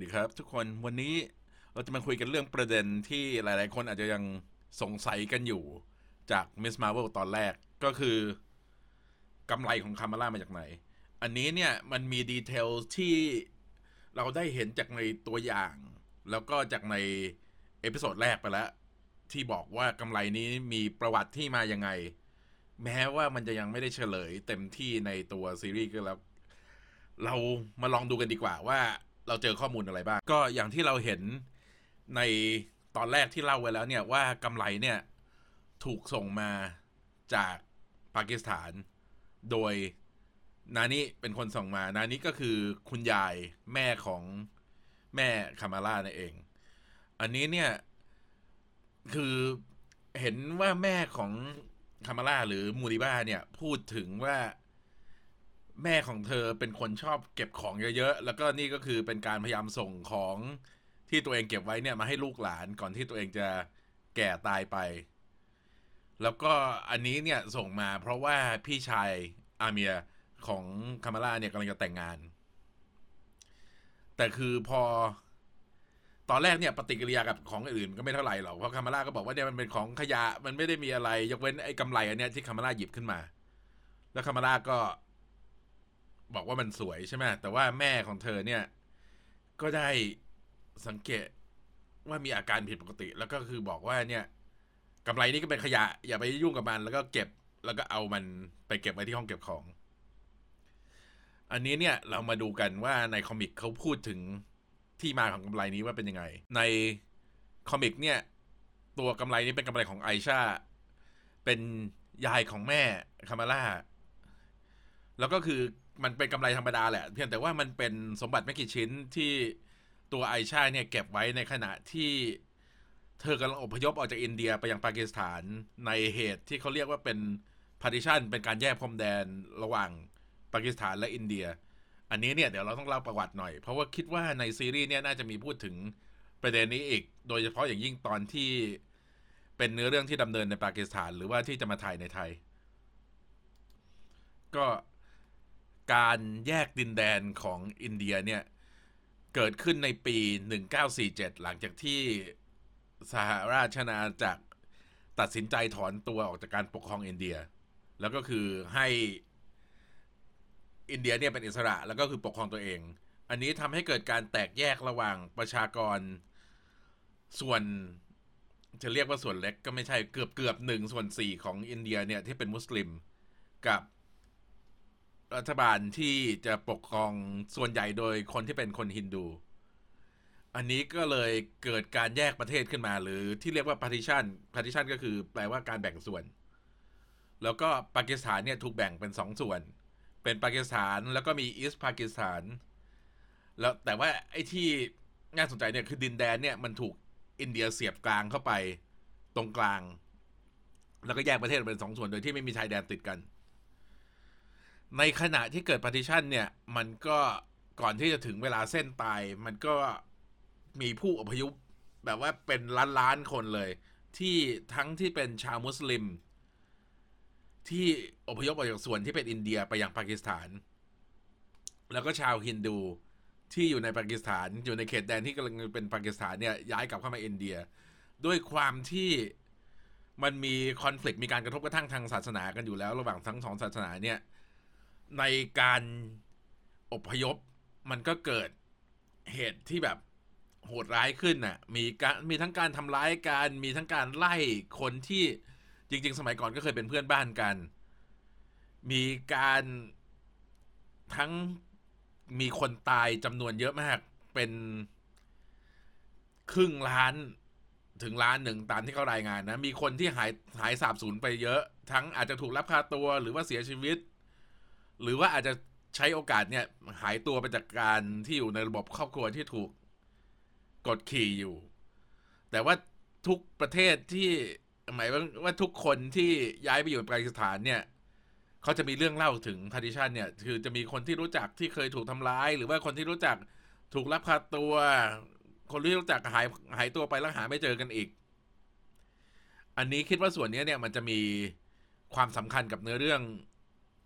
สวัสดีครับ ทุกคนวันนี้เราจะมาคุยกันเรื่องประเด็นที่หลาย ๆ คนอาจจะยังสงสัยกันอยู่จาก Ms. Marvel ตอนแรกก็คือกำไลของคามาล่ามาจากไหน อันนี้เนี่ยมันมี detail ที่เราได้เห็นจากในตัวอย่าง แล้วก็จากใน episode แรกไปแล้ว ที่บอกว่ากำไลนี้มีประวัติที่มายังไง แม้ว่ามันจะยังไม่ได้เฉลยเต็มที่ในตัวซีรีส์ก็แล้ว เรามาลองดูกันดีกว่าว่า เราเจอข้อมูลอะไรบ้าง ก็อย่างที่เราเห็นในตอนแรกที่เล่าไว้แล้วเนี่ยว่ากำไรเนี่ยถูกส่งมาจากปากีสถาน โดยนานี่เป็นคนส่งมา นานี่ก็คือคุณยายแม่ของแม่คามาร่านั่นเอง อันนี้เนี่ยคือเห็นว่าแม่ของคามาร่าหรือมูริบ้าเนี่ยพูดถึงว่า แม่ของเธอเป็นคนชอบเก็บของเยอะๆ แล้วก็นี่ก็คือเป็นการพยายามส่งของที่ตัวเองเก็บไว้เนี่ยมาให้ลูกหลานก่อนที่ตัวเองจะแก่ตายไป แล้วก็อันนี้เนี่ยส่งมาเพราะว่าพี่ชายอาเมียของคามาร่าเนี่ยกำลังจะแต่งงาน แต่คือพอตอนแรกเนี่ยปฏิกิริยากับของอื่นก็ไม่เท่าไหร่หรอกเพราะคามาร่าก็บอกว่าเนี่ยมันเป็นของขยะมันไม่ได้มีอะไร ยกเว้นไอ้กำไรอันเนี้ยที่คามาร่าหยิบขึ้นมา แล้วคามาล่าก็ บอกว่ามันสวยใช่ไหมแต่ว่าแม่ของเธอเนี่ย ก็ได้สังเกตว่ามีอาการผิดปกติ แล้วก็คือบอกว่าเนี่ยกำไลนี่ก็เป็นขยะ อย่าไปยุ่งกับมันแล้วก็เก็บแล้วก็เอามันไปเก็บไว้ที่ห้องเก็บของ อันนี้เนี่ยเรามาดูกันว่าใน comic เขาพูดถึงที่มาของกำไลนี้ว่าเป็นยังไง ใน comic เนี่ย ตัวกำไลนี้เป็นกำไลของไอชาเป็นยายของแม่คามาร่าแล้วก็คือ มันเป็นกำไรธรรมดาแหละ เพียงแต่ว่ามันเป็นสมบัติไม่กี่ชิ้นที่ตัวไอชาเนี่ยเก็บไว้ในขณะที่เธอกำลังอพยพออกจากอินเดียไปยังปากีสถานในเหตุที่เขาเรียกว่าเป็น partition เป็นการแยกพรมแดนระหว่างปากีสถานและอินเดีย อันนี้เนี่ยเดี๋ยวเราต้องเล่าประวัติหน่อย เพราะว่าคิดว่าในซีรีส์เนี่ยน่าจะมีพูดถึงประเด็นนี้อีก โดยเฉพาะอย่างยิ่งตอนที่เป็นเนื้อเรื่องที่ดำเนินในปากีสถาน หรือว่าที่จะมาถ่ายในไทย ก็ การแยกดินแดนของอินเดียเนี่ยเกิดขึ้นในปี 1947 หลังจากที่สหราชอาณาจักรตัดสินใจถอนตัวออกจากการปกครองอินเดีย แล้วก็คือให้อินเดียเนี่ยเป็นอิสระแล้วก็คือปกครองตัวเอง อันนี้ทำให้เกิดการแตกแยกระหว่างประชากรส่วนจะเรียกว่าส่วนเล็กก็ไม่ใช่เกือบเกือบหนึ่งส่วนสี่ของอินเดียเนี่ยที่เป็นมุสลิม กับ รัฐบาลที่จะปกครองส่วนใหญ่โดยคนที่เป็นคนฮินดู อันนี้ก็เลยเกิดการแยกประเทศขึ้นมา หรือที่เรียกว่า partition partition ก็คือแปลว่าการแบ่งส่วน แล้วก็ปากีสถานเนี่ยถูกแบ่งเป็นสองส่วน เป็นปากีสถานแล้วก็มีอีสต์ปากีสถาน แล้วแต่ว่าไอ้ที่น่าสนใจเนี่ยคือดินแดนเนี่ยมันถูกอินเดียเสียบกลางเข้าไปตรงกลาง แล้วก็แยกประเทศเป็นสองส่วนโดยที่ไม่มีชายแดนติดกัน ในขณะที่เกิด partition เนี่ย มันก็ก่อนที่จะถึงเวลาเส้นตาย มันก็มีผู้อพยพแบบว่าเป็นล้านล้านคนเลย ที่ทั้งที่เป็นชาวมุสลิม ที่อพยพออกจากส่วนที่เป็นอินเดียไปยังปากีสถาน แล้วก็ชาวฮินดูที่อยู่ในปากีสถาน อยู่ในเขตแดนที่กำลังเป็นปากีสถานเนี่ยย้ายกลับเข้ามาอินเดีย ด้วยความที่มันมีคอน FLICT มีการกระทบกระทั่งทางศาสนากันอยู่แล้ว ระหว่างทั้งสองศาสนาเนี่ย ในการอพยพมันก็เกิดเหตุที่แบบโหดร้ายขึ้นน่ะ มีการมีทั้งการทำร้ายกัน มีทั้งการไล่คนที่จริง ๆ สมัยก่อนก็เคยเป็นเพื่อนบ้านกัน มีการทั้งมีคนตายจำนวนเยอะมาก เป็นครึ่งล้านถึงล้านหนึ่งตามที่เขารายงานนะ มีคนที่หายหายสาบสูญไปเยอะ ทั้งอาจจะถูกลับพาตัวหรือว่าเสียชีวิต หรือว่าอาจจะใช้โอกาสเนี่ย หายตัวไปจากการที่อยู่ในระบบครอบครัวที่ถูกกดขี่อยู่ แต่ว่าทุกประเทศที่หมายว่าทุกคนที่ย้ายไปอยู่ในปากีสถานเนี่ยเขาจะมีเรื่องเล่าถึง partition เนี่ย คือจะมีคนที่รู้จักที่เคยถูกทำร้าย หรือว่าคนที่รู้จักถูกลักพาตัว คนที่รู้จักหายหายตัวไปแล้วหาไม่เจอกันอีก อันนี้คิดว่าส่วนนี้เนี่ยมันจะมีความสำคัญกับเนื้อเรื่อง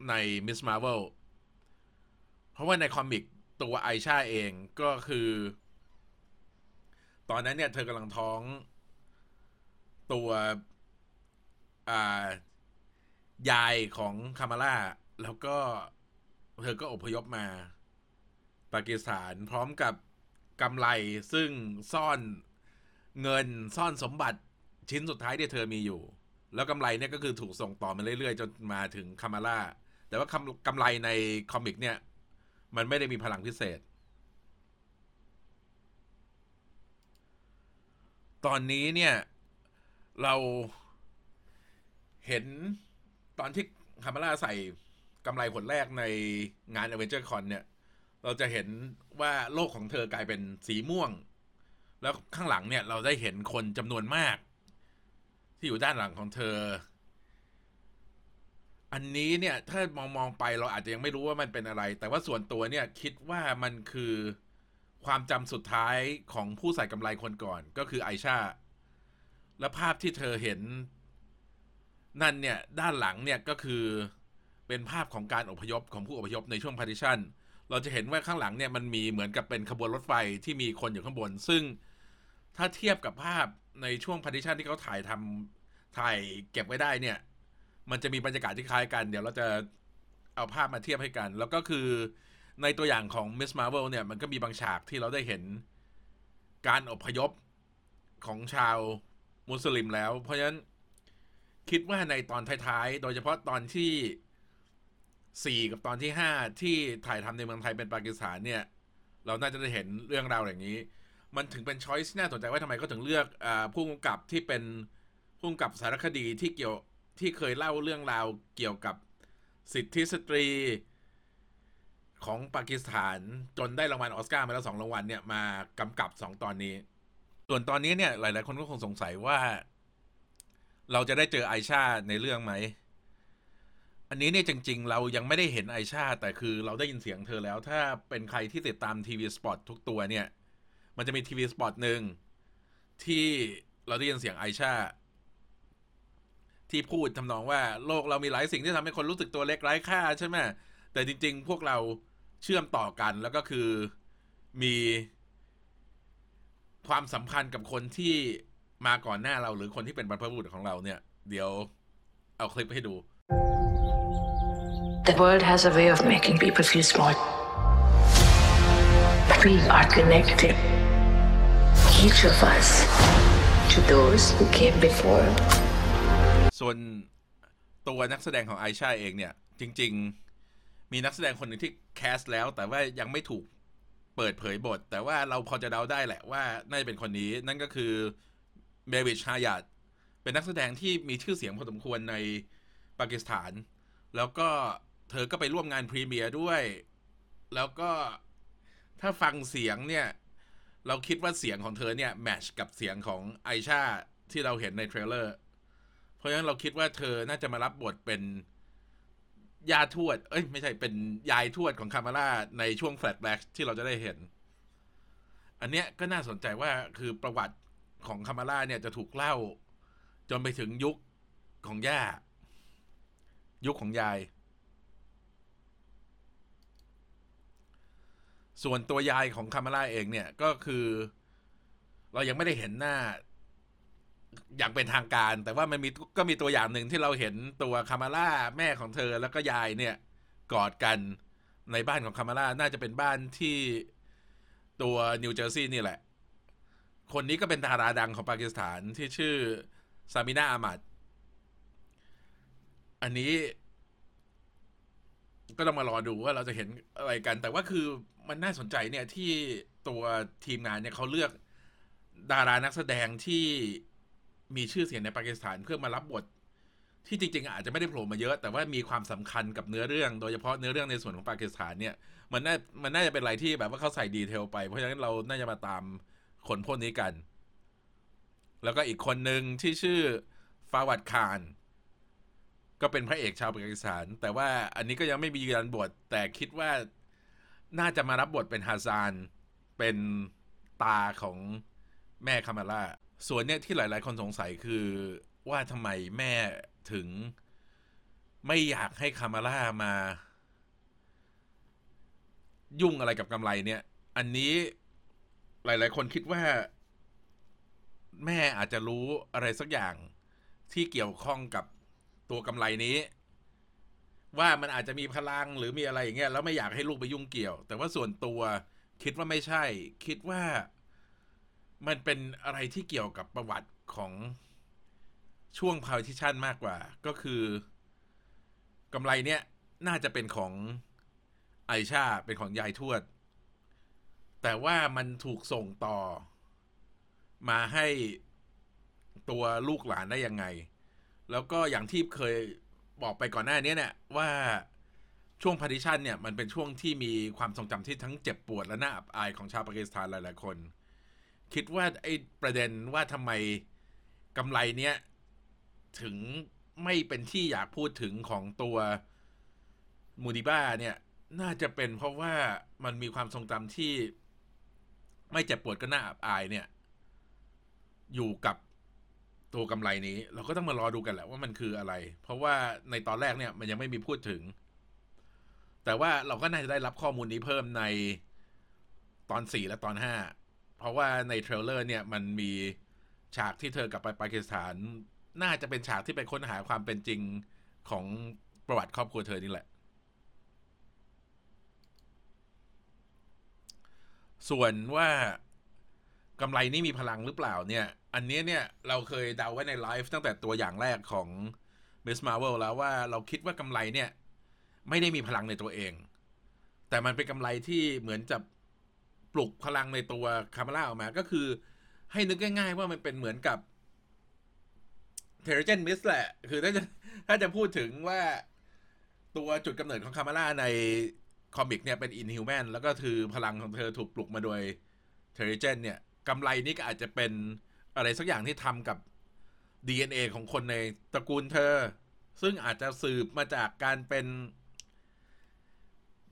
ใน Miss Marvel เพราะว่าในคอมิกตัวไอชาเองก็คือ ตอนนั้นเนี่ย เธอกำลังท้องตัวอ่ายายของคามาร่า แล้วก็เธอก็อพยพมาปากีสถานพร้อมกับกำไรซึ่งซ่อนเงินซ่อนสมบัติชิ้นสุดท้ายที่เธอมีอยู่ แล้วกำไรเนี่ยก็คือถูกส่งต่อมาเรื่อยๆ จนมาถึงคามาร่า แต่ว่ากำไรในคอมิกเนี่ย มันไม่ได้มีพลังพิเศษ ตอนนี้เนี่ย เราเห็นตอนที่คามาร่าใส่กำไรผลแรกในงาน a v e n g e r Con เนี่ย เราจะเห็นว่าโลกของเธอกลายเป็นสีม่วง แล้วข้างหลังเนี่ย เราได้เห็นคนจำนวนมาก ที่อยู่ด้านหลังของเธอ อันนี้เนี่ยถ้ามองมองไปเราอาจจะยังไม่รู้ว่ามันเป็นอะไร แต่ว่าส่วนตัวเนี่ยคิดว่ามันคือความจำสุดท้ายของผู้ใส่กำไรคนก่อน ก็คือไอชาและภาพที่เธอเห็น นั่นเนี่ยด้านหลังเนี่ยก็คือเป็นภาพของการอพยพของผู้อพยพในช่วงพาร์ติชันเราจะเห็นว่าข้างหลังเนี่ยมันมีเหมือนกับเป็นขบวนรถไฟที่มีคนอยู่ข้างบน ซึ่งถ้าเทียบกับภาพในช่วง Partition ที่เขาถ่ายทำถ่ายเก็บไว้ได้เนี่ย มันจะมีบรรยากาศที่คล้ายกัน เดี๋ยวเราจะเอาภาพมาเทียบให้กัน แล้วก็คือในตัวอย่างของ Ms. Marvel เนี่ย มันก็มีบางฉากที่เราได้เห็นการอพยพของชาวมุสลิมแล้ว เพราะฉะนั้นคิดว่าในตอนท้ายๆ โดยเฉพาะตอนที่สี่กับตอนที่ห้าที่ถ่ายทำในเมืองไทยเป็นปากีสถานเนี่ย เราน่าจะได้เห็นเรื่องราวอย่างนี้ มันถึงเป็น choice น่าสนใจว่าทำไมก็ถึงเลือกอผู้กำกับที่เป็นผู้กำกับสารคดีที่เกี่ยว ที่เคยเล่าเรื่องราวเกี่ยวกับสิทธิสตรีของปากีสถานจนได้รางวัลออสการ์มาแล้วสองรางวัลเนี่ยมากำกับสองตอนนี้ ส่วนตอนนี้เนี่ย หลาย ๆ คนก็คงสงสัยว่า เราจะได้เจอไอชาในเรื่องไหม อันนี้เนี่ยจริง ๆ เรายังไม่ได้เห็นไอชาแต่คือเราได้ยินเสียงเธอแล้ว ถ้าเป็นใครที่ติดตามทีวีสปอตทุกตัวเนี่ย มันจะมีทีวีสปอตหนึ่งที่เราได้ยินเสียงไอชา ที่พูดทำนองว่าโลกเรามีหลายสิ่งที่ทำให้คนรู้สึกตัวเล็กไร้ค่าใช่ไหมแต่จริง ๆ พวกเราเชื่อมต่อกันแล้วก็คือมีความสัมพันธ์กับคนที่มาก่อนหน้าเราหรือคนที่เป็นบรรพบุรุษของเราเนี่ย เดี๋ยวเอาคลิปให้ดู The world has a way of making people feel small. We are connected, each of us, to those who came before. ส่วนตัวนักแสดงของไอชาเองเนี่ย จริง ๆ มีนักแสดงคนหนึ่งที่แคสแล้ว แต่ว่ายังไม่ถูกเปิดเผยบท แต่ว่าเราพอจะเดาได้แหละว่าน่าจะเป็นคนนี้ นั่นก็คือเบวิชฮายาดเป็นนักแสดงที่มีชื่อเสียงพอสมควรในปากีสถาน แล้วก็เธอก็ไปร่วมงาน premiere ด้วย แล้วก็ถ้าฟังเสียงเนี่ย เราคิดว่าเสียงของเธอเนี่ย match กับเสียงของไอชาที่เราเห็นใน trailer เพราะฉะนั้นเราคิดว่าเธอน่าจะมารับบทเป็นย่าทวด เอ้ย ไม่ใช่เป็นยายทวดของคามาล่าในช่วง flashback ที่เราจะได้เห็น อันเนี้ยก็น่าสนใจว่าคือประวัติของคามาร่าเนี่ยจะถูกเล่า จนไปถึงยุคของย่า ยุคของยาย ส่วนตัวยายของคามาร่าเองเนี่ยก็คือ เรายังไม่ได้เห็นหน้า อย่างเป็นทางการ แต่ว่ามันมีก็มีตัวอย่างหนึ่งที่เราเห็นตัวคามาร่าแม่ของเธอแล้วก็ยายเนี่ยกอดกันในบ้านของคามาร่าน่าจะเป็นบ้านที่ตัวนิวเจอร์ซีย์นี่แหละ คนนี้ก็เป็นดาราดังของปากีสถานที่ชื่อซามินาอามัดอันนี้ ก็ต้องมารอดูว่าเราจะเห็นอะไรกัน แต่ว่าคือมันน่าสนใจเนี่ยที่ตัวทีมงานเนี่ยเขาเลือกดารานักแสดงที่ มีชื่อเสียงในปากีสถานเพื่อมารับบท ที่จริง ๆ อาจจะไม่ได้โผล่มาเยอะ แต่ว่ามีความสำคัญกับเนื้อเรื่อง โดยเฉพาะเนื้อเรื่องในส่วนของปากีสถานเนี่ย มันน่ามันน่าจะเป็นอะไรที่แบบว่าเขาใส่ดีเทลไป เพราะฉะนั้นเราน่าจะมาตามคนพวกนี้กัน แล้วก็อีกคนหนึ่งที่ชื่อฟาวัดคารก็เป็นพระเอกชาวปากีสถาน แต่ว่าอันนี้ก็ยังไม่มียืนบท แต่คิดว่าน่าจะมารับบทเป็นฮาซาน เป็นตาของแม่คามาร่า ส่วนเนี้ยที่หลาย ๆ คนสงสัยคือว่าทำไมแม่ถึงไม่อยากให้คามาร่ามา ยุ่งอะไรกับกำไรเนี่ย อันนี้หลาย ๆ คนคิดว่า แม่อาจจะรู้อะไรสักอย่างที่เกี่ยวข้องกับตัวกำไรนี้ ว่ามันอาจจะมีพลังหรือมีอะไรอย่างเงี้ยแล้วไม่อยากให้ลูกไปยุ่งเกี่ยว แต่ว่าส่วนตัวคิดว่าไม่ใช่ คิดว่า มันเป็นอะไรที่เกี่ยวกับประวัติของช่วงพาวทิชันมากกว่า ก็คือกำไรเนี้ยน่าจะเป็นของไอชาเป็นของยายทวด แต่ว่ามันถูกส่งต่อ มาให้ตัวลูกหลานได้ยังไง แล้วก็อย่างที่เคยบอกไปก่อนหน้านี้เนี่ยว่าช่วงพาริชันเนี่ยมันเป็นช่วงที่มีความทรงจำที่ทั้งเจ็บปวดและน่าอับอายของชาวปากีสถานหลาย ๆ คน คิดว่าไอ้ประเด็นว่าทำไมกำไรเนี้ยถึงไม่เป็นที่อยากพูดถึงของตัวมูดิบ้าเนี่ย น่าจะเป็นเพราะว่ามันมีความทรงจำที่ไม่เจ็บปวดก็น่าอับอายเนี่ย อยู่กับตัวกำไรนี้ เราก็ต้องมารอดูกันแหละว่ามันคืออะไร เพราะว่าในตอนแรกเนี่ยมันยังไม่มีพูดถึง แต่ว่าเราก็น่าจะได้รับข้อมูลนี้เพิ่มในตอนสี่และตอนห้า เพราะว่าในเทรลเลอร์เนี่ยมันมีฉากที่เธอกลับไปปากีสถาน น่าจะเป็นฉากที่ไปค้นหาความเป็นจริงของประวัติครอบครัวเธอนี่แหละ ส่วนว่ากำไรนี่มีพลังหรือเปล่าเนี่ย อันนี้เนี่ยเราเคยเดาไว้ในไลฟ์ตั้งแต่ตัวอย่างแรกของ Ms. Marvel แล้วว่าเราคิดว่ากำไลเนี่ย ไม่ได้มีพลังในตัวเอง แต่มันเป็นกำไลที่เหมือนจะ ปลุกพลังในตัวคาร์มาล่าออกมา ก็คือ ให้นึกง่าย ๆ ว่ามันเป็นเหมือนกับ Terrigen Mist แหละ คือถ้าจะถ้าจะพูดถึงว่าตัวจุดกำเนิดของคาร์มาล่าใน comic เนี่ยเป็น Inhuman แล้วก็คือพลังของเธอถูกปลุกมาโดยเทเรเจนเนี่ยกำไรนี้ก็อาจจะเป็นอะไรสักอย่างที่ทำกับ DNA ของคนในตระกูลเธอ ซึ่งอาจจะสืบมาจากการเป็น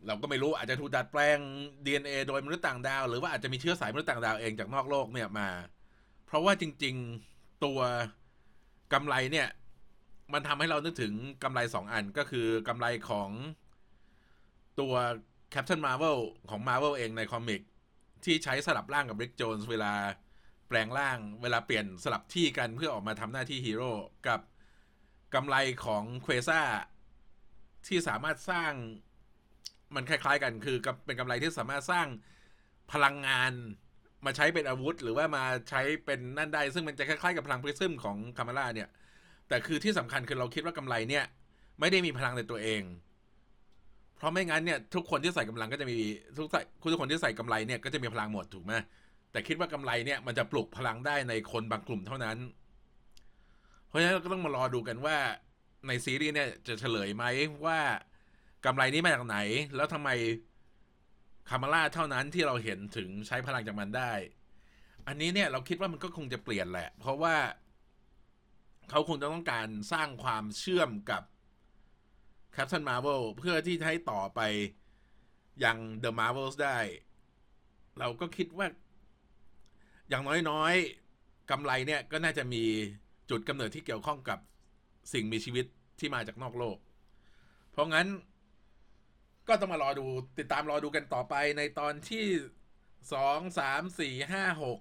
เราก็ไม่รู้อาจจะถูกดัดแปลง DNA โดยมนุษย์ต่างดาว หรือว่าอาจจะมีเชื้อสายมนุษย์ต่างดาวเองจากนอกโลกเนี่ยมา เพราะว่าจริง ๆตัวกำไรเนี่ย มันทำให้เรานึกถึงกำไรสองอันก็คือกำไรของตัว Captain Marvel ของ Marvel เองใน comic ที่ใช้สลับร่างกับ Rick Jones เวลาแปลงร่าง เวลาเปลี่ยนสลับที่กันเพื่อออกมาทำหน้าที่ฮีโร่กับกำไลของ Quasar ที่สามารถสร้าง มันคล้าย ๆ กันคือเป็นกำไลที่สามารถสร้างพลังงานมาใช้เป็นอาวุธ หรือว่ามาใช้เป็นนั่นได้ ซึ่งมันจะคล้ายๆกับพลังปริซึมของคามาล่าเนี่ย แต่คือที่สำคัญคือเราคิดว่ากำไลเนี่ย ไม่ได้มีพลังในตัวเอง เพราะไม่งั้นเนี่ยทุกคนที่ใส่กำลังก็จะมีทุกใส่ทุกคนที่ใส่กำไรเนี่ยก็จะมีพลังหมดถูกไหมแต่คิดว่ากำไรเนี่ยมันจะปลุกพลังได้ในคนบางกลุ่มเท่านั้น เพราะฉะนั้นเราก็ต้องมารอดูกันว่าในซีรีส์เนี่ยจะเฉลยไหมว่า กำไรนี้มาจากไหน แล้วทำไมคามาร่าเท่านั้นที่เราเห็นถึงใช้พลังจากมันได้ อันนี้เนี่ยเราคิดว่ามันก็คงจะเปลี่ยนแหละ เพราะว่า เขาคงจะต้องการสร้างความเชื่อมกับ Captain Marvel เพื่อที่จะให้ต่อไปยัง The Marvels ได้ เราก็คิดว่า อย่างน้อยๆกำไรเนี่ยก็น่าจะมีจุดกำเนิดที่เกี่ยวข้องกับสิ่งมีชีวิตที่มาจากนอกโลก เพราะงั้น ก็ต้องมารอดูติดตามรอดูกันต่อไปในตอนที่สองสามสี่ห้าหก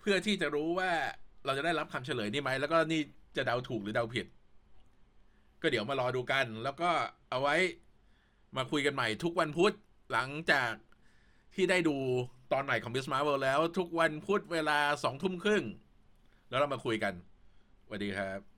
เพื่อที่จะรู้ว่าเราจะได้รับคำเฉลยนี่ไหม แล้วก็นี่จะเดาถูกหรือเดาผิด ก็เดี๋ยวมารอดูกัน แล้วก็เอาไว้มาคุยกันใหม่ทุกวันพุธหลังจากที่ได้ดูตอนใหม่ของ Miss Marvel แล้วทุกวันพุธเวลาสองทุ่มครึ่ง แล้วเรามาคุยกันสวัสดีครับ